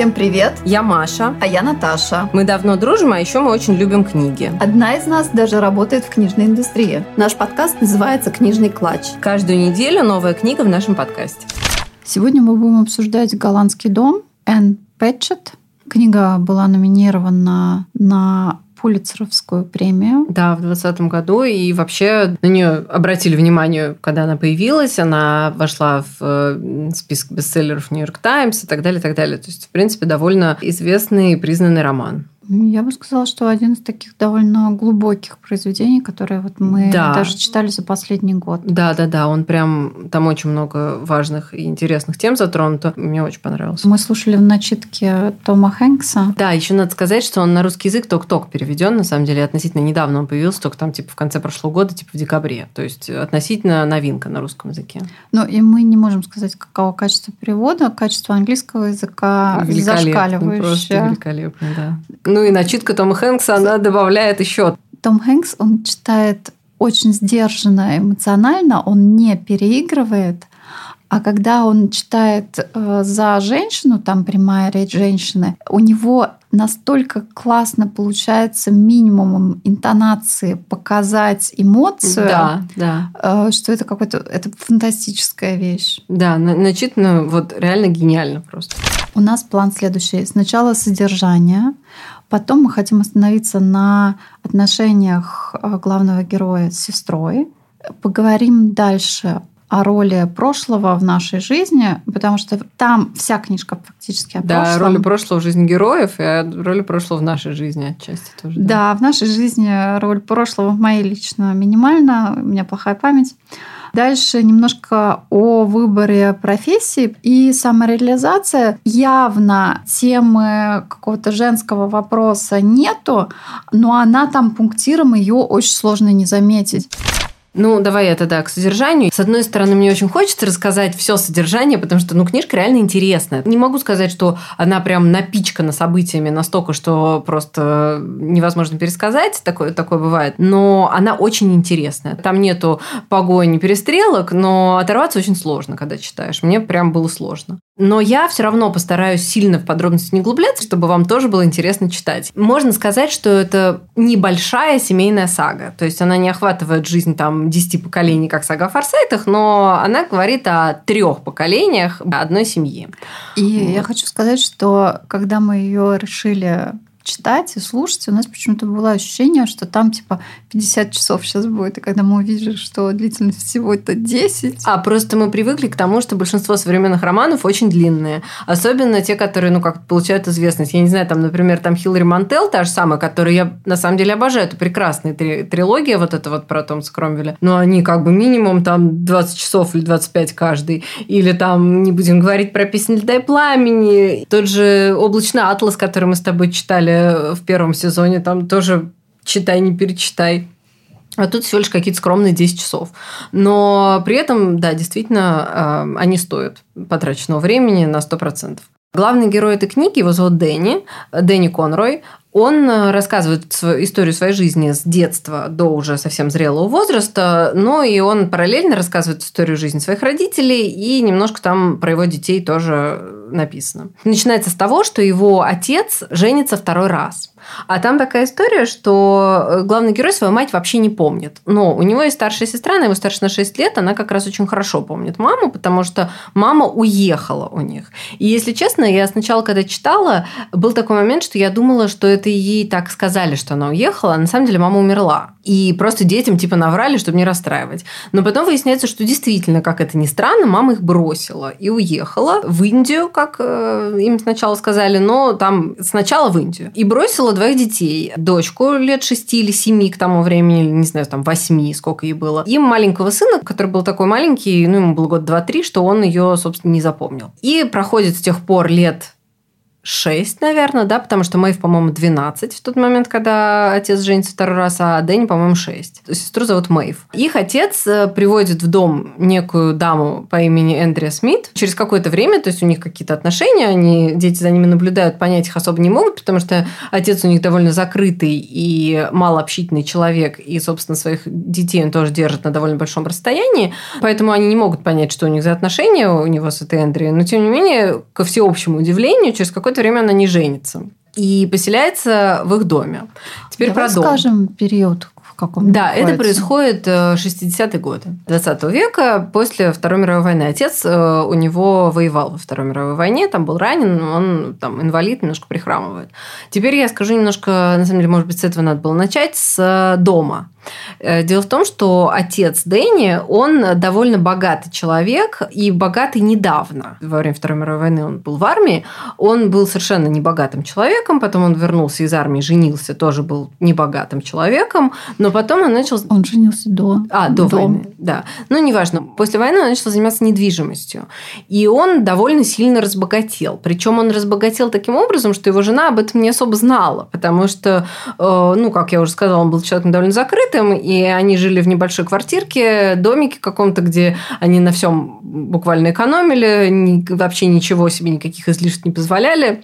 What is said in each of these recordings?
Всем привет! Я Маша. А я Наташа. Мы давно дружим, а еще мы очень любим книги. Одна из нас даже работает в книжной индустрии. Наш подкаст называется «Книжный клатч». Каждую неделю новая книга в нашем подкасте. Сегодня мы будем обсуждать «Голландский дом» Энн Пэтчет. Книга была номинирована на Пулицеровскую премию. Да, в 2020 году. И вообще на нее обратили внимание, когда она появилась. Она вошла в э, список бестселлеров Нью-Йорк Таймс и так далее, и так далее. То есть, в принципе, довольно известный и признанный роман. Я бы сказала, что один из таких довольно глубоких произведений, которые вот мы да. даже читали за последний год. Да, да, да. Он прям там очень много важных и интересных тем затронуто. Мне очень понравился. Мы слушали в начитке Тома Хэнкса. Да, еще надо сказать, что он на русский язык ток-ток переведен. На самом деле, относительно недавно он появился, только там типа в конце прошлого года, типа в декабре. То есть относительно новинка на русском языке. Ну и мы не можем сказать, какого качества перевода. Качество английского языка зашкаливающее. Просто великолепно, да. Ну, ну и начитка Тома Хэнкса, она добавляет еще. Том Хэнкс, он читает очень сдержанно, эмоционально, он не переигрывает. А когда он читает э, за женщину, там прямая речь женщины, у него настолько классно получается минимумом интонации показать эмоцию, да, да. Э, что это какой-то это фантастическая вещь. Да, начитано вот реально гениально просто. У нас план следующий. Сначала содержание, Потом мы хотим остановиться на отношениях э, главного героя с сестрой. Поговорим дальше о роли прошлого в нашей жизни, потому что там вся книжка фактически о да, прошлом. Да, роли прошлого в жизни героев и роли прошлого в нашей жизни отчасти тоже. Да. да, в нашей жизни роль прошлого в моей лично минимальна, у меня плохая память. Дальше немножко о выборе профессии и самореализация. Явно темы какого-то женского вопроса нету, но она там пунктиром ее очень сложно не заметить. Ну, давай это, да, к содержанию. С одной стороны, мне очень хочется рассказать все содержание, потому что, ну, книжка реально интересная. Не могу сказать, что она прям напичкана событиями настолько, что просто невозможно пересказать. Такое, такое бывает. Но она очень интересная. Там нету погони, перестрелок, но оторваться очень сложно, когда читаешь. Мне прям было сложно. Но я все равно постараюсь сильно в подробности не углубляться, чтобы вам тоже было интересно читать. Можно сказать, что это небольшая семейная сага. То есть она не охватывает жизнь там 10 поколений, как сага о Форсайтах, но она говорит о трех поколениях одной семьи. И вот. я хочу сказать, что когда мы ее решили читать и слушать, у нас почему-то было ощущение, что там типа 50 часов сейчас будет, и когда мы увидели, что длительность всего это 10. А просто мы привыкли к тому, что большинство современных романов очень длинные. Особенно те, которые, ну, как получают известность. Я не знаю, там, например, там Хиллари Мантел, та же самая, которую я на самом деле обожаю. Это прекрасная три трилогия, вот это вот про Томаса Кромвеля. Но они как бы минимум там 20 часов или 25 каждый. Или там, не будем говорить про песнь льда и пламени. Тот же «Облачный атлас», который мы с тобой читали в первом сезоне, там тоже читай, не перечитай. А тут всего лишь какие-то скромные 10 часов. Но при этом, да, действительно, э, они стоят потраченного времени на 100%. Главный герой этой книги, его зовут Дэнни, Дэнни Конрой. Он э, рассказывает историю своей жизни с детства до уже совсем зрелого возраста, но и он параллельно рассказывает историю жизни своих родителей, и немножко там про его детей тоже написано. Начинается с того, что его отец женится второй раз. А там такая история, что э, главный герой свою мать вообще не помнит. Но у него есть старшая сестра, она его старше на 6 лет, она как раз очень хорошо помнит маму, потому что мама уехала у них. И если честно, я сначала, когда читала, был такой момент, что я думала, что это ей так сказали, что она уехала, а на самом деле мама умерла. И просто детям типа наврали, чтобы не расстраивать. Но потом выясняется, что действительно, как это ни странно, мама их бросила и уехала в Индию, как э, им сначала сказали, но там сначала в Индию. И бросила двоих детей. Дочку лет шести или семи к тому времени, не знаю, там восьми, сколько ей было. И маленького сына, который был такой маленький, ну, ему было год два-три, что он ее, собственно, не запомнил. И проходит с тех пор лет 6, наверное, да, потому что Мэйв, по-моему, 12 в тот момент, когда отец женится второй раз, а Дэнни, по-моему, 6. Сестру зовут Мэйв. Их отец э, приводит в дом некую даму по имени Эндрия Смит. Через какое-то время, то есть у них какие-то отношения, они, дети за ними наблюдают, понять их особо не могут, потому что отец у них довольно закрытый и малообщительный человек, и, собственно, своих детей он тоже держит на довольно большом расстоянии, поэтому они не могут понять, что у них за отношения у него с этой Эндрией. Но, тем не менее, ко всеобщему удивлению, через какое какое-то время она не женится и поселяется в их доме. Теперь Давай про дом. скажем период, каком Да, это находится. происходит э, 60-е годы 20 века, после Второй мировой войны. Отец э, у него воевал во Второй мировой войне, там был ранен, он там инвалид, немножко прихрамывает. Теперь я скажу немножко, на самом деле, может быть, с этого надо было начать, с э, дома. Э, Дело в том, что отец Дэнни, он довольно богатый человек, и богатый недавно. Во время Второй мировой войны он был в армии, он был совершенно небогатым человеком, потом он вернулся из армии, женился, тоже был небогатым человеком, но потом он начал... Он женился до. А, до До. войны, да. Ну, неважно. После войны он начал заниматься недвижимостью. И он довольно сильно разбогател. Причем он разбогател таким образом, что его жена об этом не особо знала. Потому что, э, ну, как я уже сказала, он был человеком довольно закрытым, и они жили в небольшой квартирке, домике каком-то, где они на всем буквально экономили, вообще ничего себе, никаких излишеств не позволяли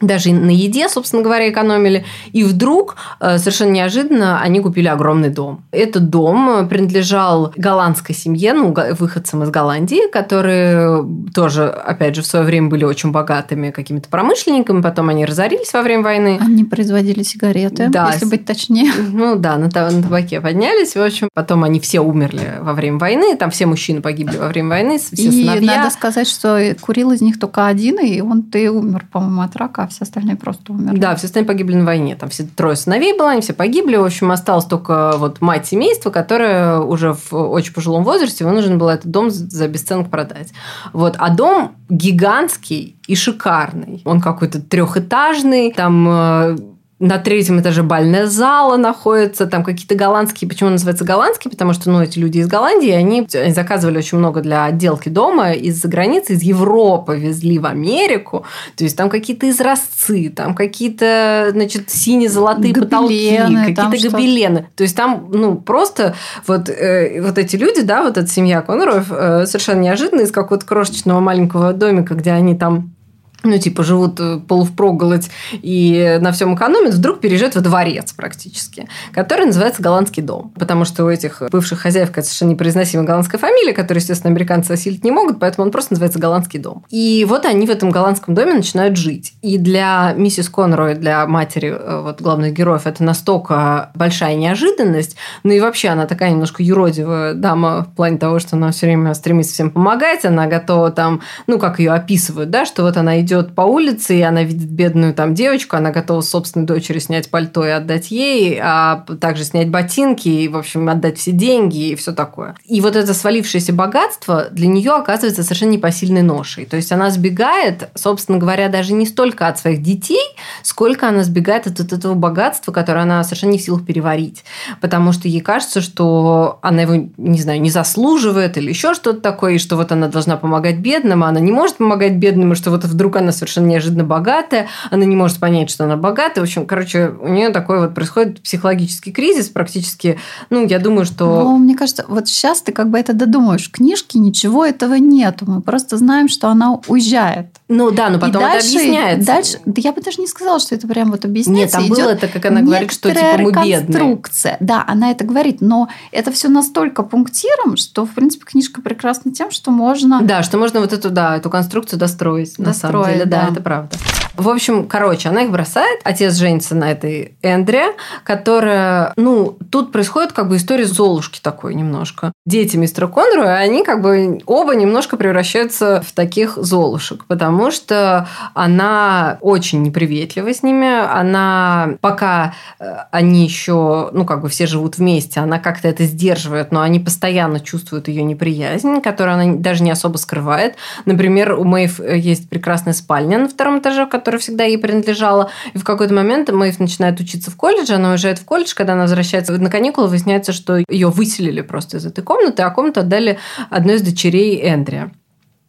даже на еде, собственно говоря, экономили. И вдруг, э, совершенно неожиданно, они купили огромный дом. Этот дом э, принадлежал голландской семье, ну, выходцам из Голландии, которые тоже, опять же, в свое время были очень богатыми какими-то промышленниками, потом они разорились во время войны. Они производили сигареты, Да. если быть точнее. Ну да, на, та- на табаке поднялись. В общем, потом они все умерли во время войны. Там все мужчины погибли во время войны, все и сыновья. надо сказать, что курил из них только один, и он-то и умер, по-моему, от рака, все остальные просто умерли. Да, все остальные погибли на войне. Там все трое сыновей было, они все погибли. В общем, осталась только вот мать семейства, которая уже в очень пожилом возрасте, вынуждена была этот дом за бесценок продать. Вот. А дом гигантский и шикарный. Он какой-то трехэтажный, там э, на третьем этаже бальная зала находится, там какие-то голландские... Почему он называется голландский? Потому что, ну, эти люди из Голландии, они, заказывали очень много для отделки дома из-за границы, из Европы везли в Америку. То есть там какие-то изразцы, там какие-то, значит, сине-золотые потолки, какие-то гобелены. То есть там, ну, просто вот, э, вот эти люди, да, вот эта семья Коноров, э, совершенно неожиданно из какого-то крошечного маленького домика, где они там ну, типа, живут э, полувпроголодь и на всем экономят, вдруг переезжают во дворец практически, который называется голландский дом. Потому что у этих бывших хозяев какая-то совершенно непроизносимая голландская фамилия, которую, естественно, американцы осилить не могут, поэтому он просто называется голландский дом. И вот они в этом голландском доме начинают жить. И для миссис Конрой, для матери э, вот, главных героев, это настолько большая неожиданность. Ну и вообще она такая немножко юродивая дама в плане того, что она все время стремится всем помогать, она готова там, ну, как ее описывают, да, что вот она идет по улице, и она видит бедную там девочку, она готова собственной дочери снять пальто и отдать ей, а также снять ботинки и, в общем, отдать все деньги и все такое. И вот это свалившееся богатство для нее оказывается совершенно непосильной ношей. То есть она сбегает, собственно говоря, даже не столько от своих детей, сколько она сбегает от, от этого богатства, которое она совершенно не в силах переварить. Потому что ей кажется, что она его, не знаю, не заслуживает или еще что-то такое, и что вот она должна помогать бедным, а она не может помогать бедным, и что вот вдруг она совершенно неожиданно богатая, она не может понять, что она богатая. В общем, короче, у нее такой вот происходит психологический кризис практически. Ну, я думаю, что... Но мне кажется, вот сейчас ты как бы это додумаешь. В книжке ничего этого нету. Мы просто знаем, что она уезжает. Ну да, но потом и это дальше, объясняется. Дальше, да я бы даже не сказала, что это прям вот Нет, объясняется. там было это, как она говорит, что типа мы бедные. реконструкция. Да, она это говорит, но это все настолько пунктиром, что, в принципе, книжка прекрасна тем, что можно... Да, что можно вот эту, да, эту конструкцию достроить, на самом Достроить, деле, да, да. это правда. В общем, короче, она их бросает. Отец женится на этой Эндре, которая, ну, тут происходит как бы история Золушки такой немножко. Дети мистера Конроя, они как бы оба немножко превращаются в таких Золушек, потому что она очень неприветлива с ними. Она, пока э, они еще, ну, как бы все живут вместе, она как-то это сдерживает, но они постоянно чувствуют ее неприязнь, которую она даже не особо скрывает. Например, у Мэйв есть прекрасная спальня на втором этаже, которая всегда ей принадлежала. И в какой-то момент Мэйв начинает учиться в колледже, она уезжает в колледж, когда она возвращается на каникулы, выясняется, что ее выселили просто из этой комнаты, а комнату отдали одной из дочерей Эндрия.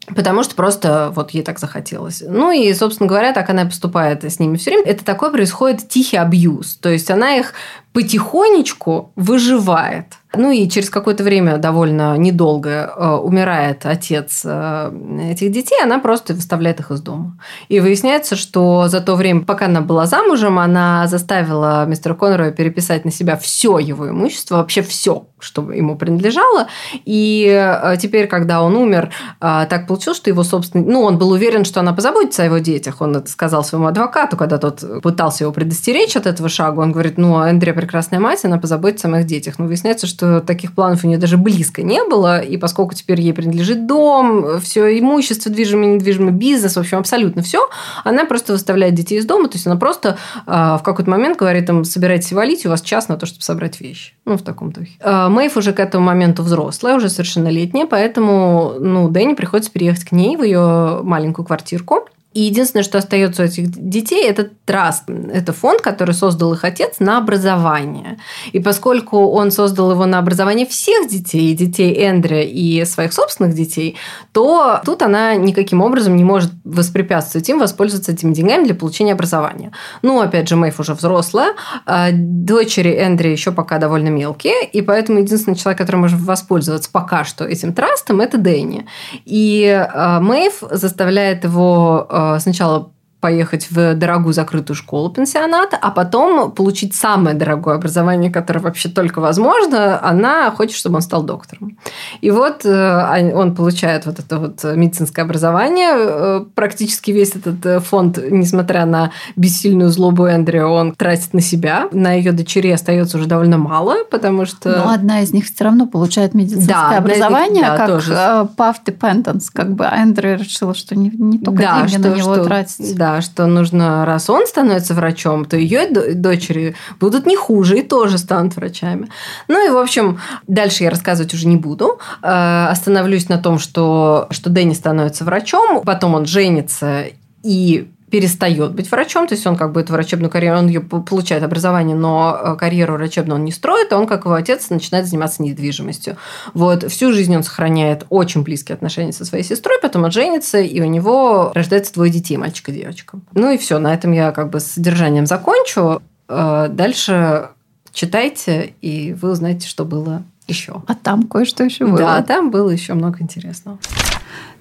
Потому что просто вот ей так захотелось. Ну и, собственно говоря, так она и поступает с ними все время. Это такой происходит тихий абьюз. То есть она их потихонечку выживает. Ну и через какое-то время, довольно недолго, э, умирает отец э, этих детей, она просто выставляет их из дома. И выясняется, что за то время, пока она была замужем, она заставила мистера Коннора переписать на себя все его имущество, вообще все, что ему принадлежало. И э, теперь, когда он умер, так получилось, что его собственный... Ну, он был уверен, что она позаботится о его детях. Он это сказал своему адвокату, когда тот пытался его предостеречь от этого шага. Он говорит, ну, Андрея прекрасная мать, она позаботится о моих детях. Но выясняется, что таких планов у нее даже близко не было. И поскольку теперь ей принадлежит дом, все имущество, движимое, недвижимое, бизнес, в общем, абсолютно все, она просто выставляет детей из дома. То есть она просто э, в какой-то момент говорит им, собирайтесь валить, у вас час на то, чтобы собрать вещи. Ну, в таком духе. Э, Мэйв уже к этому моменту взрослая, уже совершеннолетняя, поэтому ну, Дэнни приходится переехать к ней в ее маленькую квартирку. И единственное, что остается у этих детей, это траст. Это фонд, который создал их отец на образование. И поскольку он создал его на образование всех детей, детей Эндря, и своих собственных детей, то тут она никаким образом не может воспрепятствовать им воспользоваться этими деньгами для получения образования. Ну, опять же, Мэйв уже взрослая, а дочери Эндря еще пока довольно мелкие, и поэтому единственный человек, который может воспользоваться пока что этим трастом, это Дэнни. И а, Мэйв заставляет его а, сначала поехать в дорогую закрытую школу-пансионат, а потом получить самое дорогое образование, которое вообще только возможно, она хочет, чтобы он стал доктором. И вот э, он получает вот это вот медицинское образование. Э, практически весь этот э, фонд, несмотря на бессильную злобу Эндрю, он тратит на себя. На ее дочери остается уже довольно мало, потому что... Но одна из них все равно получает медицинское да, образование, них, да, как тоже. path dependence. Как бы Эндрю решила, что не, не только да, деньги что, на него что, тратить. Да, что нужно, раз он становится врачом, то ее дочери будут не хуже и тоже станут врачами. Ну и, в общем, дальше я рассказывать уже не буду. Э, остановлюсь на том, что, что Дэнни становится врачом, потом он женится и перестает быть врачом, то есть он как бы эту врачебную карьеру, он ее получает образование, но э, карьеру врачебную он не строит, и он, как его отец, начинает заниматься недвижимостью. Вот всю жизнь он сохраняет очень близкие отношения со своей сестрой, потом он женится, и у него рождается двое детей, мальчик и девочка. Ну и все, на этом я как бы с содержанием закончу. Э, дальше читайте, и вы узнаете, что было еще. А там кое-что еще было. Да, там было еще много интересного.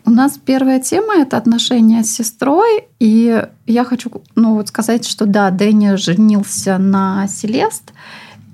У нас первая тема – это отношения с сестрой. И я хочу ну, вот сказать, что да, Дэнни женился на Селест.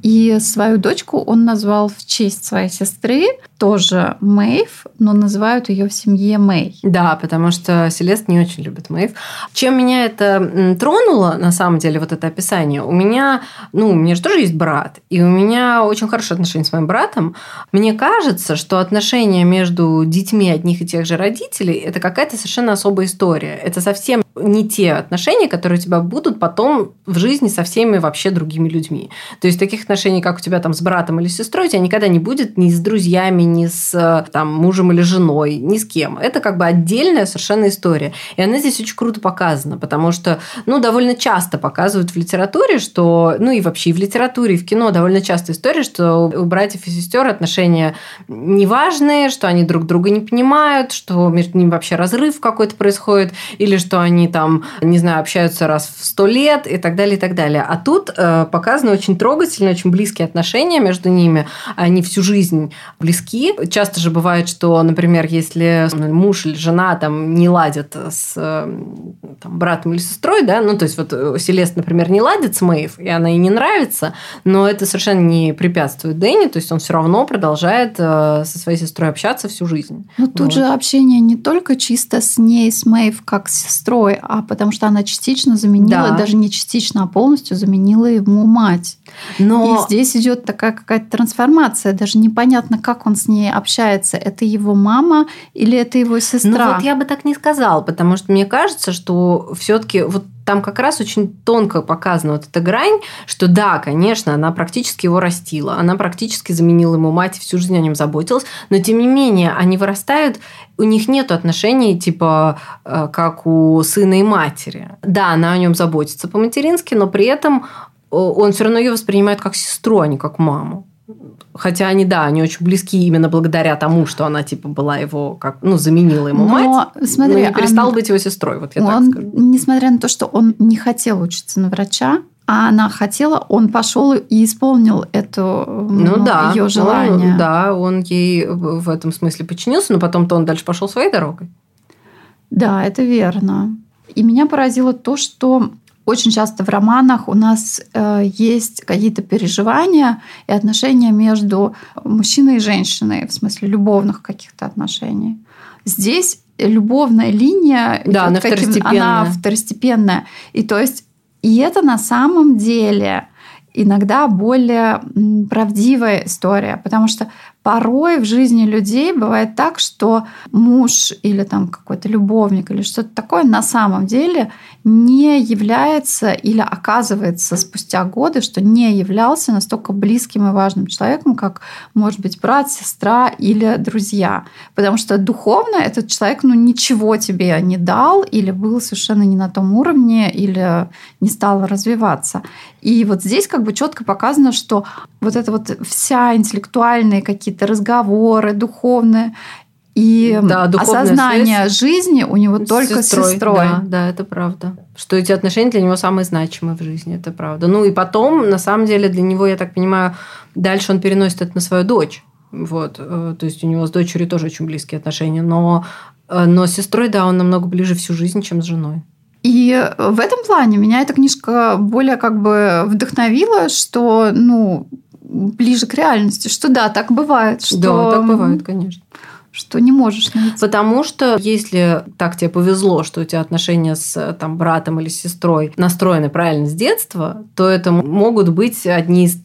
И свою дочку он назвал в честь своей сестры, тоже Мэйв, но называют ее в семье Мэй. Да, потому что Селест не очень любит Мэйв. Чем меня это тронуло, на самом деле, вот это описание? У меня, ну, у меня же тоже есть брат, и у меня очень хорошие отношения с моим братом. Мне кажется, что отношения между детьми одних и тех же родителей – это какая-то совершенно особая история. Это совсем не те отношения, которые у тебя будут потом в жизни со всеми вообще другими людьми. То есть таких отношений, как у тебя там с братом или сестрой, у тебя никогда не будет ни с друзьями, ни с там, мужем или женой, ни с кем. Это как бы отдельная совершенно история. И она здесь очень круто показана, потому что ну, довольно часто показывают в литературе, что, ну и вообще и в литературе, и в кино довольно часто история, что у братьев и сестер отношения неважные, что они друг друга не понимают, что между ними вообще разрыв какой-то происходит, или что они там, не знаю, общаются раз в сто лет и так далее, и так далее. А тут э, показаны очень трогательные, очень близкие отношения между ними. Они всю жизнь близки. Часто же бывает, что, например, если муж или жена там не ладят с э, там, братом или сестрой, да, ну, то есть вот э, Селест, например, не ладит с Мэйв, и она ей не нравится, но это совершенно не препятствует Дэнни, то есть он все равно продолжает э, со своей сестрой общаться всю жизнь. Но тут вот. же общение не только чисто с ней, с Мэйв, как с сестрой, а потому что она частично заменила, да. даже не частично, а полностью заменила ему мать. Но... И здесь идет такая какая-то трансформация, даже непонятно, как он с ней общается. Это его мама или это его сестра? Ну вот я бы так не сказала, потому что мне кажется, что все-таки вот там как раз очень тонко показана вот эта грань, что да, конечно, она практически его растила, она практически заменила ему мать, всю жизнь о нем заботилась, но тем не менее они вырастают, у них нет отношений типа э, как у сына и матери. Да, она о нем заботится по-матерински, но при этом он все равно ее воспринимает как сестру, а не как маму. Хотя они, да, они очень близки именно благодаря тому, что она, типа, была его, как, ну, заменила ему но, мать. Смотри, но не перестал он, быть его сестрой, вот я он, так скажу. Несмотря на то, что он не хотел учиться на врача, а она хотела, он пошел и исполнил это ну, ну, да, ее желание. Он, да, он ей в этом смысле подчинился, но потом-то он дальше пошел своей дорогой. Да, это верно. И меня поразило то, что очень часто в романах у нас э, есть какие-то переживания и отношения между мужчиной и женщиной, в смысле любовных каких-то отношений. Здесь любовная линия, да, она, каким, второстепенная. она второстепенная. И то есть и это на самом деле иногда более правдивая история, потому что порой в жизни людей бывает так, что муж или там какой-то любовник или что-то такое на самом деле не является или оказывается спустя годы, что не являлся настолько близким и важным человеком, как может быть брат, сестра или друзья. Потому что духовно этот человек ну, ничего тебе не дал или был совершенно не на том уровне или не стал развиваться. И вот здесь как бы четко показано, что вот это вот вся интеллектуальные какие-то разговоры, духовные, и да, осознание жизни у него только с сестрой. сестрой. Да, да, это правда. Что эти отношения для него самые значимые в жизни, это правда. Ну и потом, на самом деле, для него, я так понимаю, дальше он переносит это на свою дочь. Вот. Э, то есть у него с дочерью тоже очень близкие отношения. Но, э, но с сестрой, да, он намного ближе всю жизнь, чем с женой. И в этом плане меня эта книжка более как бы вдохновила, что, ну, ближе к реальности, что да, так бывает. Что... Да, так бывает, конечно что не можешь найти. Потому что если так тебе повезло, что у тебя отношения с там, братом или сестрой настроены правильно с детства, то это могут быть одни из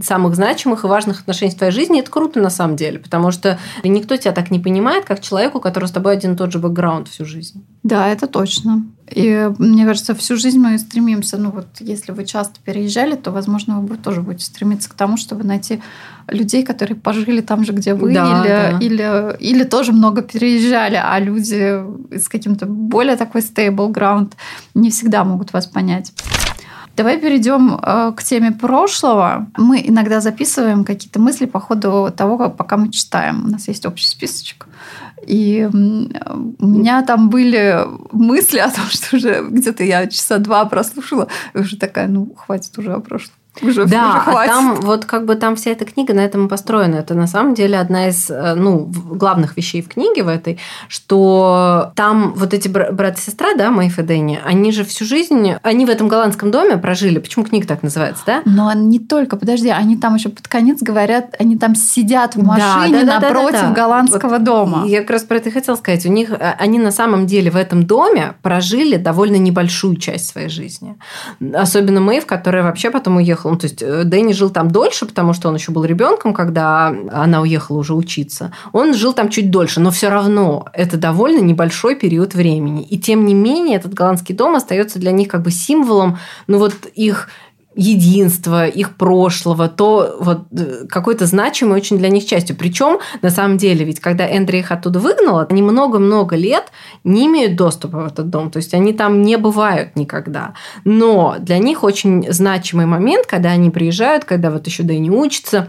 самых значимых и важных отношений в твоей жизни, это круто на самом деле, потому что никто тебя так не понимает, как человеку, который с тобой один и тот же бэкграунд всю жизнь. Да, это точно. И мне кажется, всю жизнь мы стремимся, ну вот если вы часто переезжали, то, возможно, вы тоже будете стремиться к тому, чтобы найти людей, которые пожили там же, где вы, да, или, да. или, или тоже много переезжали, а люди с каким-то более такой stable ground не всегда могут вас понять. Давай перейдем э, к теме прошлого. Мы иногда записываем какие-то мысли по ходу того, пока мы читаем. У нас есть общий списочек. И у меня там были мысли о том, что уже где-то я часа два прослушала, и уже такая, ну, хватит уже о прошлом. Уже, да, уже хватит. а там вот как бы там вся эта книга на этом построена. Это на самом деле одна из э, ну, главных вещей в книге в этой, что там вот эти брат и сестра, да, Мэйф и Дэнни, они же всю жизнь, они в этом голландском доме прожили. Почему книга так называется, да? Но не только, подожди, они там еще под конец говорят, они там сидят в машине да, да, да, напротив да, да, да. голландского вот дома. Я как раз про это и хотела сказать. У них, э, они на самом деле в этом доме прожили довольно небольшую часть своей жизни. Особенно Мэйв, которая вообще потом уехала уехал. Ну, то есть э, Дэнни жил там дольше, потому что он еще был ребенком, когда она уехала уже учиться. Он жил там чуть дольше, но все равно это довольно небольшой период времени. И тем не менее этот голландский дом остается для них как бы символом, ну вот их единства, их прошлого, то вот э, какой-то значимой очень для них частью. Причем, на самом деле, ведь когда Эндри их оттуда выгнала, они много-много лет не имеют доступа в этот дом. То есть они там не бывают никогда. Но для них очень значимый момент, когда они приезжают, когда вот еще Дэнни учится,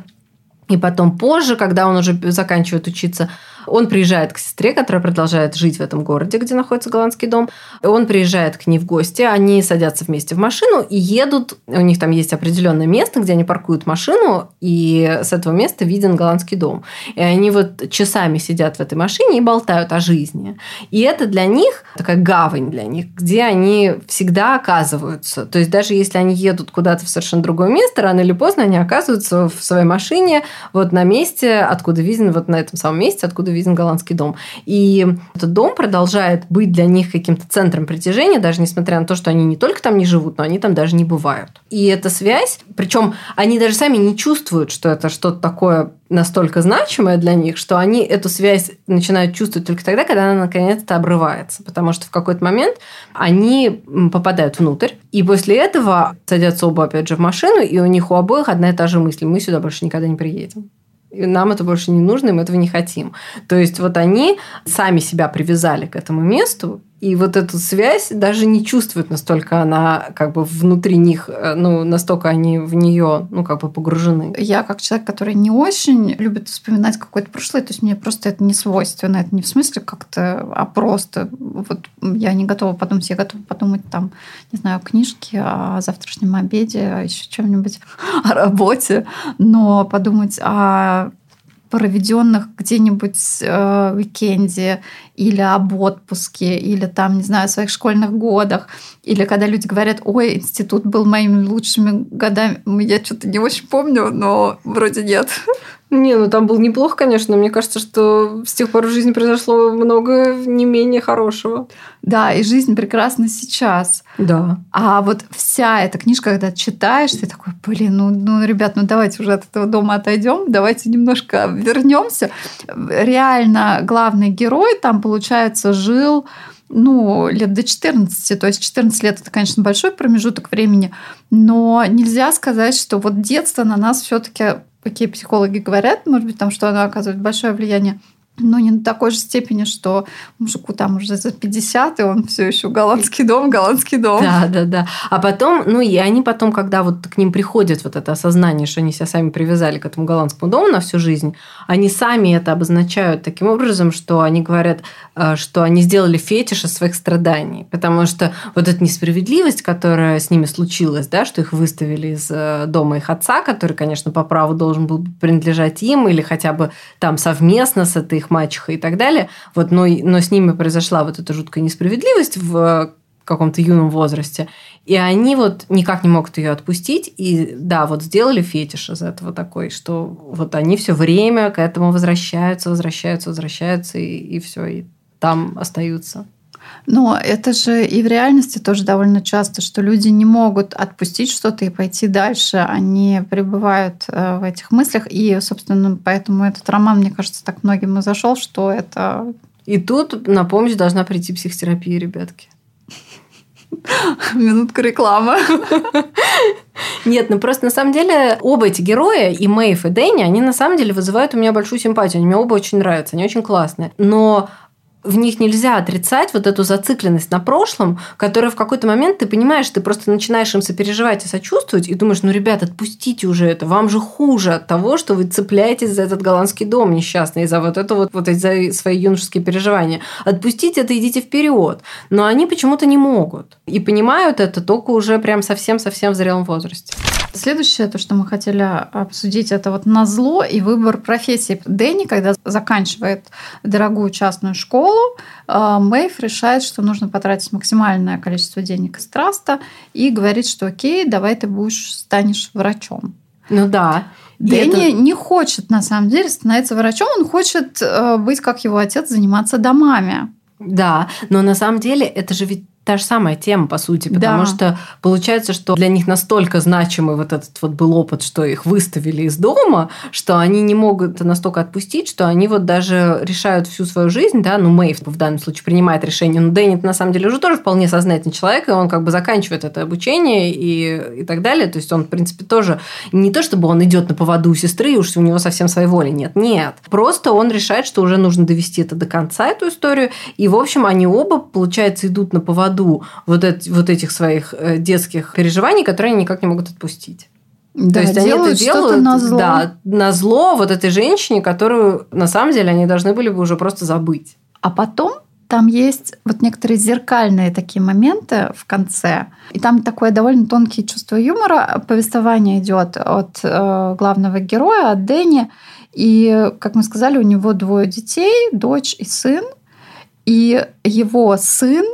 и потом позже, когда он уже заканчивает учиться, он приезжает к сестре, которая продолжает жить в этом городе, где находится голландский дом. Он приезжает к ней в гости, они садятся вместе в машину и едут. У них там есть определенное место, где они паркуют машину, и с этого места виден голландский дом. И они вот часами сидят в этой машине и болтают о жизни. И это для них такая гавань для них, где они всегда оказываются. То есть даже если они едут куда-то в совершенно другое место, рано или поздно они оказываются в своей машине вот на месте, откуда виден, вот на этом самом месте, откуда виден голландский дом. И этот дом продолжает быть для них каким-то центром притяжения, даже несмотря на то, что они не только там не живут, но они там даже не бывают. И эта связь, причем они даже сами не чувствуют, что это что-то такое настолько значимое для них, что они эту связь начинают чувствовать только тогда, когда она наконец-то обрывается. Потому что в какой-то момент они попадают внутрь, и после этого садятся оба опять же в машину, и у них у обоих одна и та же мысль. Мы сюда больше никогда не приедем нам это больше не нужно, и мы этого не хотим. То есть вот они сами себя привязали к этому месту, и вот эту связь даже не чувствуют настолько она как бы внутри них, э, ну, настолько они в нее, ну, как бы погружены. Я как человек, который не очень любит вспоминать какое-то прошлое, то есть мне просто это не свойственно. Это не в смысле как-то, а просто вот я не готова подумать, я готова подумать там, не знаю, книжки о завтрашнем обеде, о еще чем-нибудь, о работе, но подумать о проведенных где-нибудь э, уикенде или об отпуске, или там, не знаю, своих школьных годах, или когда люди говорят, ой, институт был моими лучшими годами, я что-то не очень помню, но вроде нет. Не, ну там был неплохо, конечно, но мне кажется, что с тех пор в жизни произошло много не менее хорошего. Да, и жизнь прекрасна сейчас. Да. А вот вся эта книжка, когда читаешь, ты такой, блин, ну, ну, ребят, ну давайте уже от этого дома отойдем, давайте немножко вернемся. Реально главный герой там, получается, жил ну, лет до 14. То есть 14 лет это, конечно, большой промежуток времени, но нельзя сказать, что вот детство на нас все-таки какие психологи говорят, может быть, там, что оно оказывает большое влияние но не на такой же степени, что мужику там уже за 50, и он все еще голландский дом, голландский дом. Да, да, да. А потом, ну и они потом, когда вот к ним приходит вот это осознание, что они себя сами привязали к этому голландскому дому на всю жизнь, они сами это обозначают таким образом, что они говорят, э, что они сделали фетиш из своих страданий. Потому что вот эта несправедливость, которая с ними случилась, да, что их выставили из э, дома их отца, который, конечно, по праву должен был принадлежать им, или хотя бы там совместно с этой мачехой и так далее. Вот, но, но с ними произошла вот эта жуткая несправедливость в каком-то юном возрасте. И они вот никак не могут ее отпустить. И да, вот сделали фетиш из этого такой, что вот они все время к этому возвращаются, возвращаются, возвращаются, и, и все, и там остаются. Но это же и в реальности тоже довольно часто, что люди не могут отпустить что-то и пойти дальше. Они пребывают э, в этих мыслях. И, собственно, поэтому этот роман, мне кажется, так многим и зашел, что это... И тут на помощь должна прийти психотерапия, ребятки. Минутка рекламы. Нет, ну просто на самом деле оба эти героя, и Мэйв, и Дэнни, они на самом деле вызывают у меня большую симпатию. Они мне оба очень нравятся, они очень классные. Но в них нельзя отрицать вот эту зацикленность на прошлом, которая в какой-то момент ты понимаешь, ты просто начинаешь им сопереживать и сочувствовать, и думаешь, ну, ребят, отпустите уже это, вам же хуже от того, что вы цепляетесь за этот голландский дом несчастный, за вот это вот, вот за свои юношеские переживания. Отпустите это, идите вперед. Но они почему-то не могут. И понимают это только уже прям совсем-совсем в зрелом возрасте. Следующее, то, что мы хотели обсудить, это вот на зло и выбор профессии. Дэнни, когда заканчивает дорогую частную школу, э, Мэйв решает, что нужно потратить максимальное количество денег из траста и говорит, что окей, давай ты будешь, станешь врачом. Ну да. Дэнни это... не хочет, на самом деле, становиться врачом. Он хочет э, быть, как его отец, заниматься домами. Да, но на самом деле это же ведь та же самая тема, по сути, потому да. что получается, что для них настолько значимый вот этот вот был опыт, что их выставили из дома, что они не могут настолько отпустить, что они вот даже решают всю свою жизнь, да, ну, Мэйв в данном случае принимает решение, но Дэнни на самом деле уже тоже вполне сознательный человек, и он как бы заканчивает это обучение и, и так далее, то есть он, в принципе, тоже не то, чтобы он идет на поводу у сестры, и уж у него совсем своей воли нет, нет, просто он решает, что уже нужно довести это до конца, эту историю, и, в общем, они оба, получается, идут на поводу поводу вот, эти, вот этих своих э, детских переживаний, которые они никак не могут отпустить. Да, То есть они это делают на зло. Да, на зло вот этой женщине, которую на самом деле они должны были бы уже просто забыть. А потом там есть вот некоторые зеркальные такие моменты в конце. И там такое довольно тонкие чувство юмора. Повествование идет от э, главного героя, от Дэнни. И, как мы сказали, у него двое детей, дочь и сын. И его сын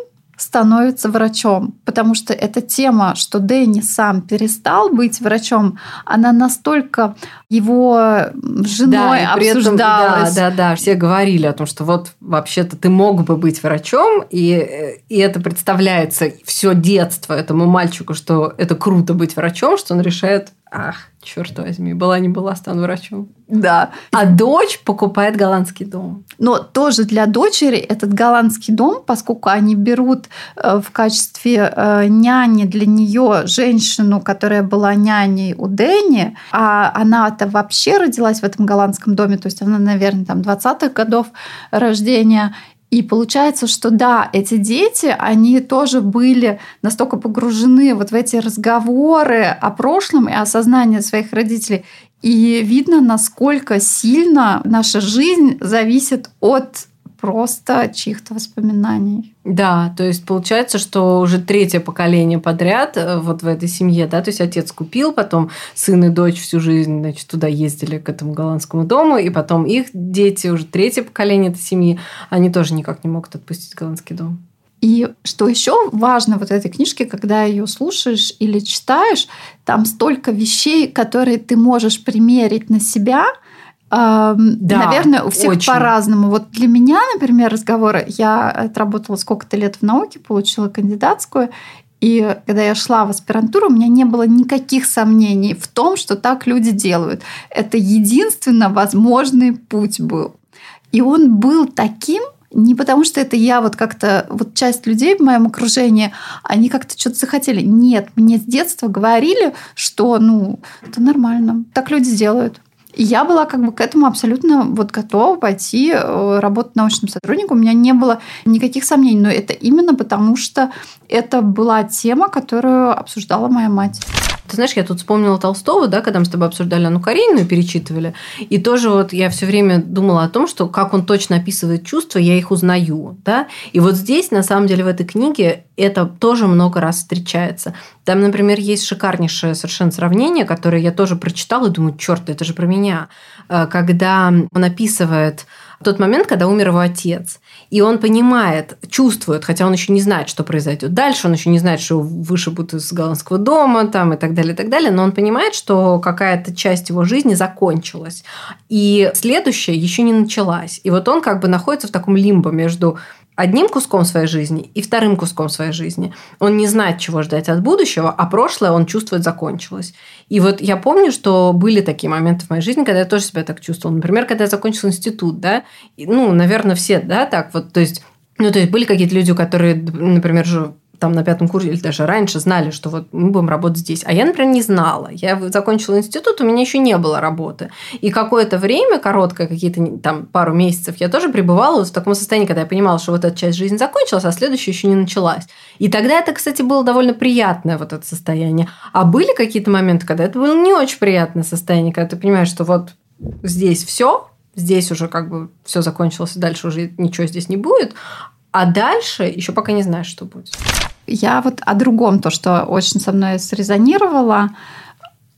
становится врачом, потому что эта тема, что Дэнни сам перестал быть врачом, она настолько его женой да, обсуждалась. Этом, да, да, да, все говорили о том, что вот вообще-то ты мог бы быть врачом, и, и это представляется все детство этому мальчику, что это круто быть врачом, что он решает, ах, черт возьми, была не была, стану врачом. Да. А дочь покупает голландский дом. Но тоже для дочери этот голландский дом, поскольку они берут э, в качестве э, няни для нее женщину, которая была няней у Дэнни, а она-то вообще родилась в этом голландском доме, то есть она, наверное, там 20-х годов рождения, И получается, что да, эти дети, они тоже были настолько погружены вот в эти разговоры о прошлом и осознание своих родителей. И видно, насколько сильно наша жизнь зависит от просто чьих-то воспоминаний. Да, то есть получается, что уже третье поколение подряд э, вот в этой семье, да, то есть отец купил, потом сын и дочь всю жизнь, значит, туда ездили к этому голландскому дому, и потом их дети, уже третье поколение этой семьи, они тоже никак не могут отпустить голландский дом. И что еще важно вот этой книжке, когда ее слушаешь или читаешь, там столько вещей, которые ты можешь примерить на себя – да, Наверное, у всех очень. по-разному. Вот для меня, например, разговоры, я отработала сколько-то лет в науке, получила кандидатскую, и когда я шла в аспирантуру, у меня не было никаких сомнений в том, что так люди делают. Это единственно возможный путь был. И он был таким, не потому что это я вот как-то, вот часть людей в моем окружении, они как-то что-то захотели. Нет, мне с детства говорили, что, ну, это нормально, так люди делают. Я была как бы к этому абсолютно вот готова пойти э, работать научным сотрудником. У меня не было никаких сомнений. Но это именно потому, что это была тема, которую обсуждала моя мать. Ты знаешь, я тут вспомнила Толстого, да, когда мы с тобой обсуждали Анну Каренину и перечитывали. И тоже вот я все время думала о том, что как он точно описывает чувства, я их узнаю. Да? И вот здесь, на самом деле, в этой книге это тоже много раз встречается. Там, например, есть шикарнейшее совершенно сравнение, которое я тоже прочитала и думаю, черт, это же про меня. Э, когда он описывает тот момент, когда умер его отец. И он понимает, чувствует, хотя он еще не знает, что произойдет дальше, он еще не знает, что вышибут из голландского дома там, и так далее, и так далее, но он понимает, что какая-то часть его жизни закончилась. И следующая еще не началась. И вот он как бы находится в таком лимбо между одним куском своей жизни и вторым куском своей жизни. Он не знает, чего ждать от будущего, а прошлое он чувствует закончилось. И вот я помню, что были такие моменты в моей жизни, когда я тоже себя так чувствовала. Например, когда я закончила институт, да, ну, наверное, все, да, так вот, то есть ну, то есть были какие-то люди, которые, например, же там на пятом курсе или даже раньше знали, что вот мы будем работать здесь. А я, например, не знала. Я закончила институт, у меня еще не было работы. И какое-то время, короткое, какие-то там пару месяцев, я тоже пребывала в таком состоянии, когда я понимала, что вот эта часть жизни закончилась, а следующая еще не началась. И тогда это, кстати, было довольно приятное вот это состояние. А были какие-то моменты, когда это было не очень приятное состояние, когда ты понимаешь, что вот здесь все, здесь уже как бы все закончилось, и дальше уже ничего здесь не будет, а дальше еще пока не знаешь, что будет. Я вот о другом, то, что очень со мной срезонировало.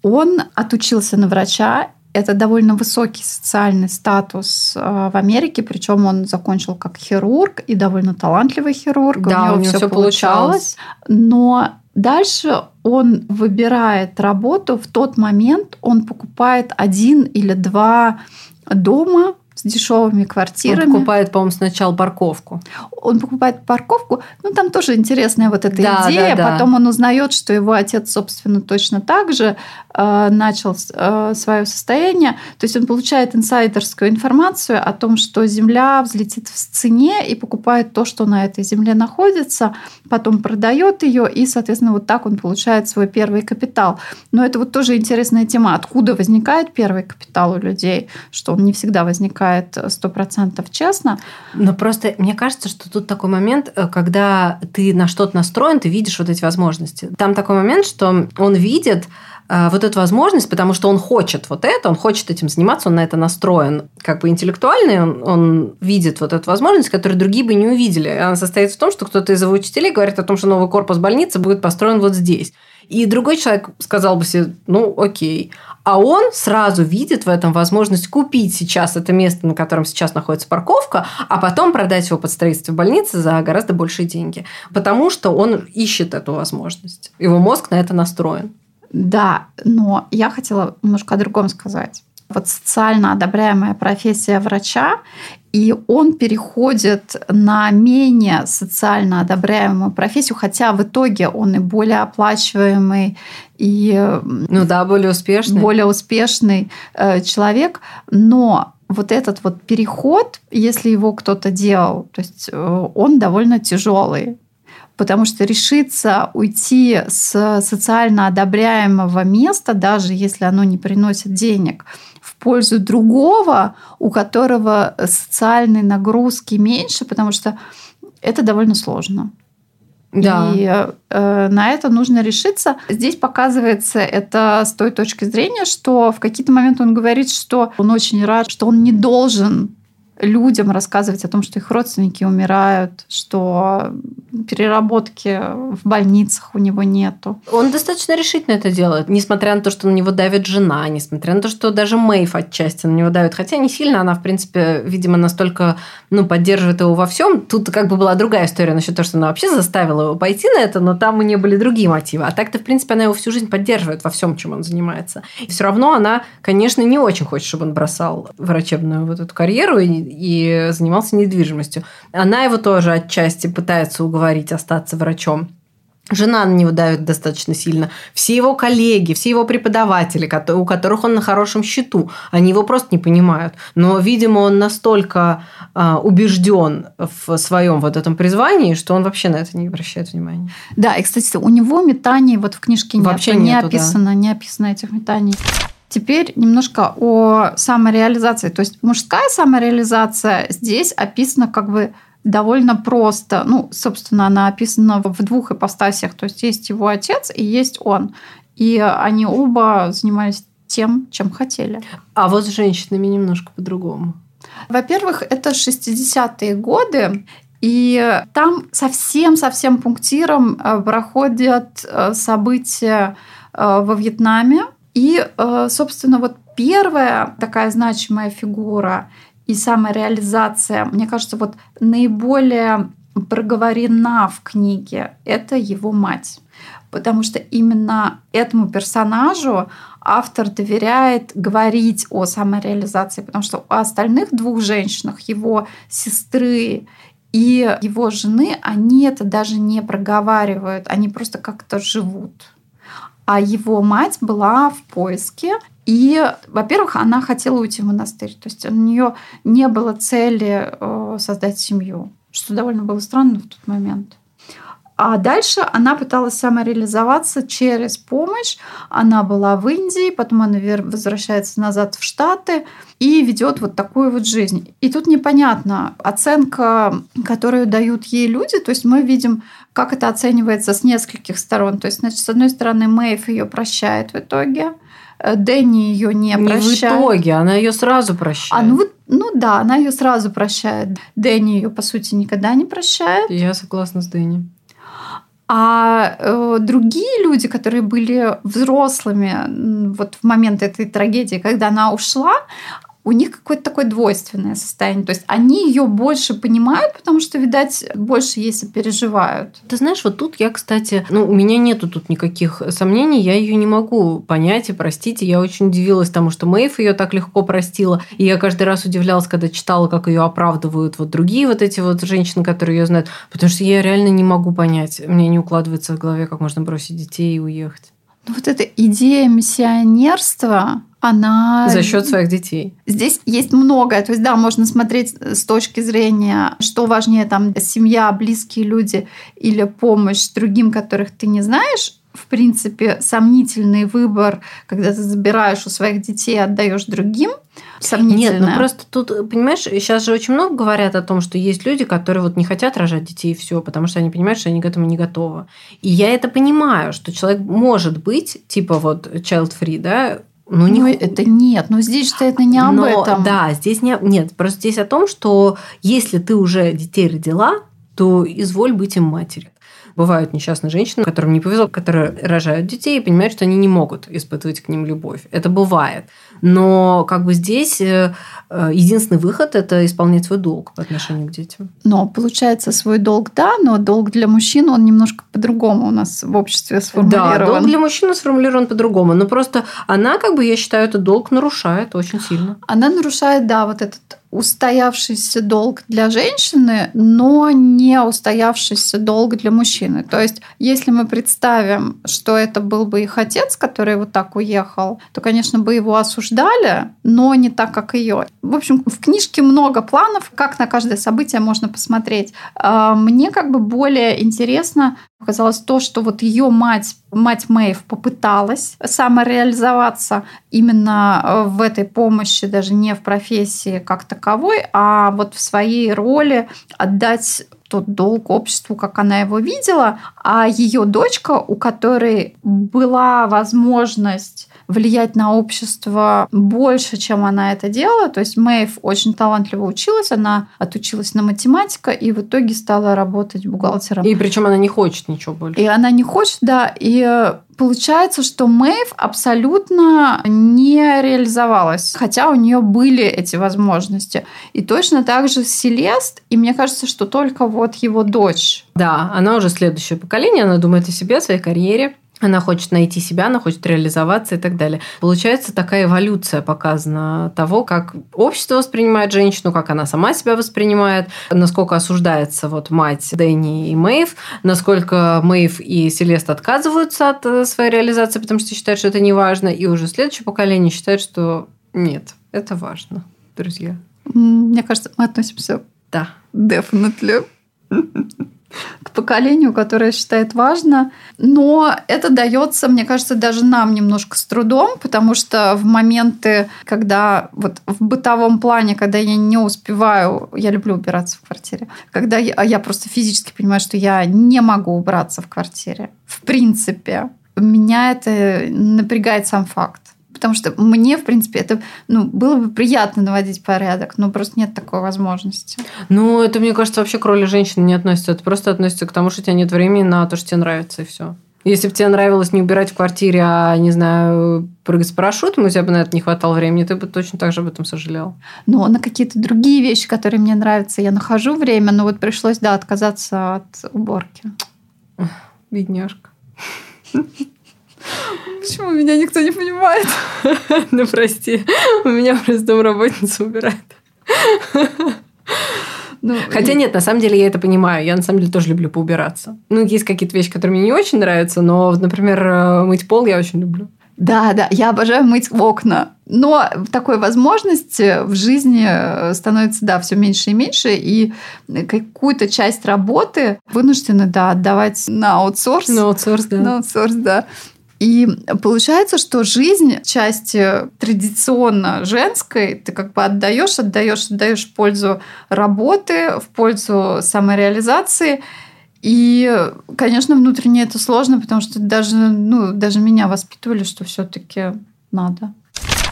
Он отучился на врача, это довольно высокий социальный статус э, в Америке, причем он закончил как хирург и довольно талантливый хирург. Да, у него, у него все получалось. получалось. Но дальше он выбирает работу. В тот момент он покупает один или два дома с дешевыми квартирами. Он покупает, по-моему, сначала парковку. Он покупает парковку. Ну, там тоже интересная вот эта да, идея. Да, да. Потом он узнает, что его отец, собственно, точно так же э, начал э, свое состояние. То есть он получает инсайдерскую информацию о том, что земля взлетит в цене и покупает то, что на этой земле находится, потом продает ее, и, соответственно, вот так он получает свой первый капитал. Но это вот тоже интересная тема. Откуда возникает первый капитал у людей? Что он не всегда возникает возникает сто процентов честно. Но просто мне кажется, что тут такой момент, э, когда ты на что-то настроен, ты видишь вот эти возможности. Там такой момент, что он видит э, вот эту возможность, потому что он хочет вот это, он хочет этим заниматься, он на это настроен. Как бы интеллектуальный, он, он видит вот эту возможность, которую другие бы не увидели. Она состоит в том, что кто-то из его учителей говорит о том, что новый корпус больницы будет построен вот здесь. И другой человек сказал бы себе, ну, окей. А он сразу видит в этом возможность купить сейчас это место, на котором сейчас находится парковка, а потом продать его под строительство больницы за гораздо большие деньги. Потому что он ищет эту возможность. Его мозг на это настроен. Да, но я хотела немножко о другом сказать. Вот социально одобряемая профессия врача и он переходит на менее социально одобряемую профессию, хотя в итоге он и более оплачиваемый, и ну да, более успешный, более успешный э, человек, но вот этот вот переход, если его кто-то делал, то есть э, он довольно тяжелый, потому что решиться уйти с социально одобряемого места, даже если оно не приносит денег, в пользу другого, у которого социальной нагрузки меньше, потому что это довольно сложно. Да. И э, на это нужно решиться. Здесь показывается это с той точки зрения, что в какие-то моменты он говорит, что он очень рад, что он не должен людям рассказывать о том, что их родственники умирают, что переработки в больницах у него нету. Он достаточно решительно это делает, несмотря на то, что на него давит жена, несмотря на то, что даже Мэйв отчасти на него давит. Хотя не сильно, она, в принципе, видимо, настолько ну, поддерживает его во всем. Тут как бы была другая история насчет того, что она вообще заставила его пойти на это, но там у нее были другие мотивы. А так-то, в принципе, она его всю жизнь поддерживает во всем, чем он занимается. И все равно она, конечно, не очень хочет, чтобы он бросал врачебную вот эту карьеру и, и занимался недвижимостью. Она его тоже отчасти пытается уговорить остаться врачом. Жена на него давит достаточно сильно. Все его коллеги, все его преподаватели, у которых он на хорошем счету, они его просто не понимают. Но, видимо, он настолько а, убежден в своем вот этом призвании, что он вообще на это не обращает внимания. Да, и, кстати, у него метаний вот в книжке нет. Вообще не нету, описано, да. не описано этих метаний. Теперь немножко о самореализации. То есть мужская самореализация здесь описана как бы довольно просто. Ну, собственно, она описана в двух ипостасях. То есть есть его отец и есть он. И они оба занимались тем, чем хотели. А вот с женщинами немножко по-другому. Во-первых, это 60-е годы, и там совсем-совсем пунктиром э, проходят э, события э, во Вьетнаме. И, собственно, вот первая такая значимая фигура и самореализация, мне кажется, вот наиболее проговорена в книге, это его мать. Потому что именно этому персонажу автор доверяет говорить о самореализации, потому что у остальных двух женщинах, его сестры и его жены, они это даже не проговаривают, они просто как-то живут. А его мать была в поиске, и, во-первых, она хотела уйти в монастырь. То есть у нее не было цели э, создать семью, что довольно было странно в тот момент. А дальше она пыталась самореализоваться через помощь. Она была в Индии, потом она возвращается назад в Штаты и ведет вот такую вот жизнь. И тут непонятно оценка, которую дают ей люди. То есть мы видим, как это оценивается с нескольких сторон. То есть, значит, с одной стороны, Мэйв ее прощает в итоге. Дэнни ее не, не прощает. в итоге, она ее сразу прощает. А ну, ну да, она ее сразу прощает. Дэнни ее, по сути, никогда не прощает. Я согласна с Дэнни. А э, другие люди, которые были взрослыми вот в момент этой трагедии, когда она ушла, у них какое-то такое двойственное состояние. То есть они ее больше понимают, потому что, видать, больше если переживают. Ты знаешь, вот тут я, кстати, ну, у меня нету тут никаких сомнений, я ее не могу понять и простить. И я очень удивилась тому, что Мэйв ее так легко простила. И я каждый раз удивлялась, когда читала, как ее оправдывают вот другие вот эти вот женщины, которые ее знают. Потому что я реально не могу понять. Мне не укладывается в голове, как можно бросить детей и уехать. Ну, вот эта идея миссионерства, она... За счет своих детей. Здесь есть многое. То есть, да, можно смотреть с точки зрения, что важнее, там, семья, близкие люди или помощь другим, которых ты не знаешь. В принципе, сомнительный выбор, когда ты забираешь у своих детей и отдаешь другим. Сомнительно. Нет, ну просто тут, понимаешь, сейчас же очень много говорят о том, что есть люди, которые вот не хотят рожать детей и все, потому что они понимают, что они к этому не готовы. И я это понимаю, что человек может быть, типа вот child-free, да, ну, не... это нет, но здесь что это не об но, этом. Да, здесь не нет, просто здесь о том, что если ты уже детей родила, то изволь быть им матерью. Бывают несчастные женщины, которым не повезло, которые рожают детей и понимают, что они не могут испытывать к ним любовь. Это бывает. Но как бы здесь э, э, единственный выход – это исполнять свой долг по отношению к детям. Но получается, свой долг – да, но долг для мужчин, он немножко по-другому у нас в обществе сформулирован. Да, долг для мужчины сформулирован по-другому. Но просто она, как бы, я считаю, этот долг нарушает очень сильно. Она нарушает, да, вот этот устоявшийся долг для женщины, но не устоявшийся долг для мужчины. То есть, если мы представим, что это был бы их отец, который вот так уехал, то, конечно, бы его осуждали, но не так, как ее. В общем, в книжке много планов, как на каждое событие можно посмотреть. А, мне как бы более интересно Оказалось то, что вот ее мать, мать Мэйв попыталась самореализоваться именно э, в этой помощи, даже не в профессии как таковой, а вот в своей роли отдать тот долг обществу, как она его видела, а ее дочка, у которой была возможность влиять на общество больше, чем она это делала. То есть Мэйв очень талантливо училась, она отучилась на математика и в итоге стала работать бухгалтером. И причем она не хочет ничего больше. И она не хочет, да. И Получается, что Мэйв абсолютно не реализовалась, хотя у нее были эти возможности. И точно так же Селест, и мне кажется, что только вот его дочь. Да, она уже следующее поколение, она думает о себе, о своей карьере. Она хочет найти себя, она хочет реализоваться и так далее. Получается, такая эволюция показана того, как общество воспринимает женщину, как она сама себя воспринимает, насколько осуждается вот мать Дэнни и Мэйв, насколько Мэйв и Селест отказываются от э, своей реализации, потому что считают, что это не важно, и уже следующее поколение считает, что нет, это важно, друзья. Мне кажется, мы относимся да. definitely к поколению, которое считает важно. Но это дается, мне кажется, даже нам немножко с трудом, потому что в моменты, когда вот в бытовом плане, когда я не успеваю, я люблю убираться в квартире, когда я, я просто физически понимаю, что я не могу убраться в квартире, в принципе, меня это напрягает сам факт. Потому что мне, в принципе, это ну, было бы приятно наводить порядок, но просто нет такой возможности. Ну, это, мне кажется, вообще к роли женщины не относится. Это просто относится к тому, что у тебя нет времени на то, что тебе нравится, и все. Если бы тебе нравилось не убирать в квартире, а, не знаю, прыгать с парашютом, у тебя бы на это не хватало времени, ты бы точно так же об этом сожалел. Но на какие-то другие вещи, которые мне нравятся, я нахожу время, но вот пришлось, да, отказаться от уборки. Бедняжка. Почему меня никто не понимает? Ну, прости, у меня просто домработница убирает. Ну, Хотя нет, на самом деле я это понимаю. Я на самом деле тоже люблю поубираться. Ну, есть какие-то вещи, которые мне не очень нравятся, но, например, э, мыть пол я очень люблю. Да, да, я обожаю мыть окна. Но такой возможности в жизни э, становится, да, все меньше и меньше, и какую-то часть работы вынуждены, да, отдавать на аутсорс. На аутсорс, да. На аутсорс, да. И получается, что жизнь части традиционно женской ты как бы отдаешь, отдаешь, отдаешь в пользу работы, в пользу самореализации. И, конечно, внутренне это сложно, потому что даже, ну, даже меня воспитывали, что все-таки надо.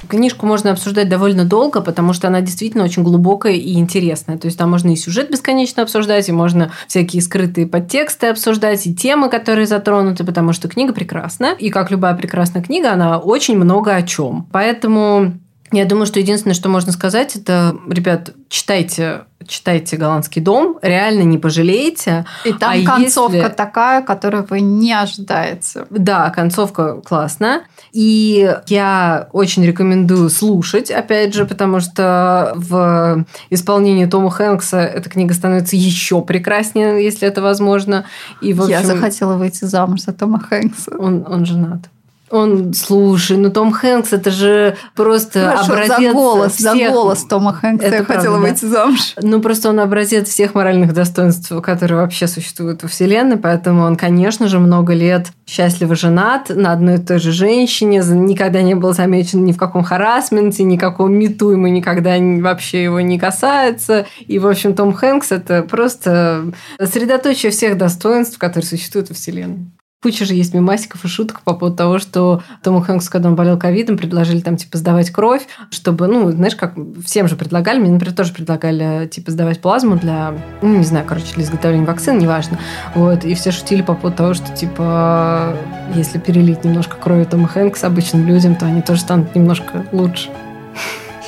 Книжку можно обсуждать довольно долго, потому что она действительно очень глубокая и интересная. То есть там можно и сюжет бесконечно обсуждать, и можно всякие скрытые подтексты обсуждать, и темы, которые затронуты, потому что книга прекрасна. И как любая прекрасная книга, она очень много о чем. Поэтому я думаю, что единственное, что можно сказать, это, ребят, читайте читайте «Голландский дом», реально не пожалеете. И там а концовка если... такая, которую вы не ожидаете. Да, концовка классная. И я очень рекомендую слушать, опять же, потому что в исполнении Тома Хэнкса эта книга становится еще прекраснее, если это возможно. И, общем, я захотела выйти замуж за Тома Хэнкса. Он, он женат. Он, слушай, ну Том Хэнкс это же просто Хорошо, образец за голос, всех... за голос Тома Хэнкса это я правда, хотела выйти замуж. Ну просто он образец всех моральных достоинств, которые вообще существуют во Вселенной, поэтому он, конечно же, много лет счастливо женат на одной и той же женщине, никогда не был замечен ни в каком харасменте, никаком мету ему никогда вообще его не касается. И, в общем, Том Хэнкс это просто средоточие всех достоинств, которые существуют во Вселенной. Куча же есть мемасиков и шуток по поводу того, что Тому Хэнкс, когда он болел ковидом, предложили там, типа, сдавать кровь, чтобы, ну, знаешь, как всем же предлагали, мне, например, тоже предлагали, типа, сдавать плазму для, ну, не знаю, короче, для изготовления вакцин, неважно. Вот, и все шутили по поводу того, что, типа, если перелить немножко крови Тома Хэнкса обычным людям, то они тоже станут немножко лучше.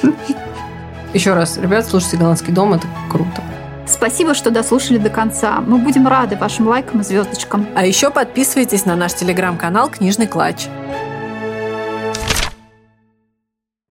Еще раз, ребят, слушайте «Голландский дом», это круто. Спасибо, что дослушали до конца. Мы будем рады вашим лайкам и звездочкам. А еще подписывайтесь на наш телеграм-канал «Книжный клатч».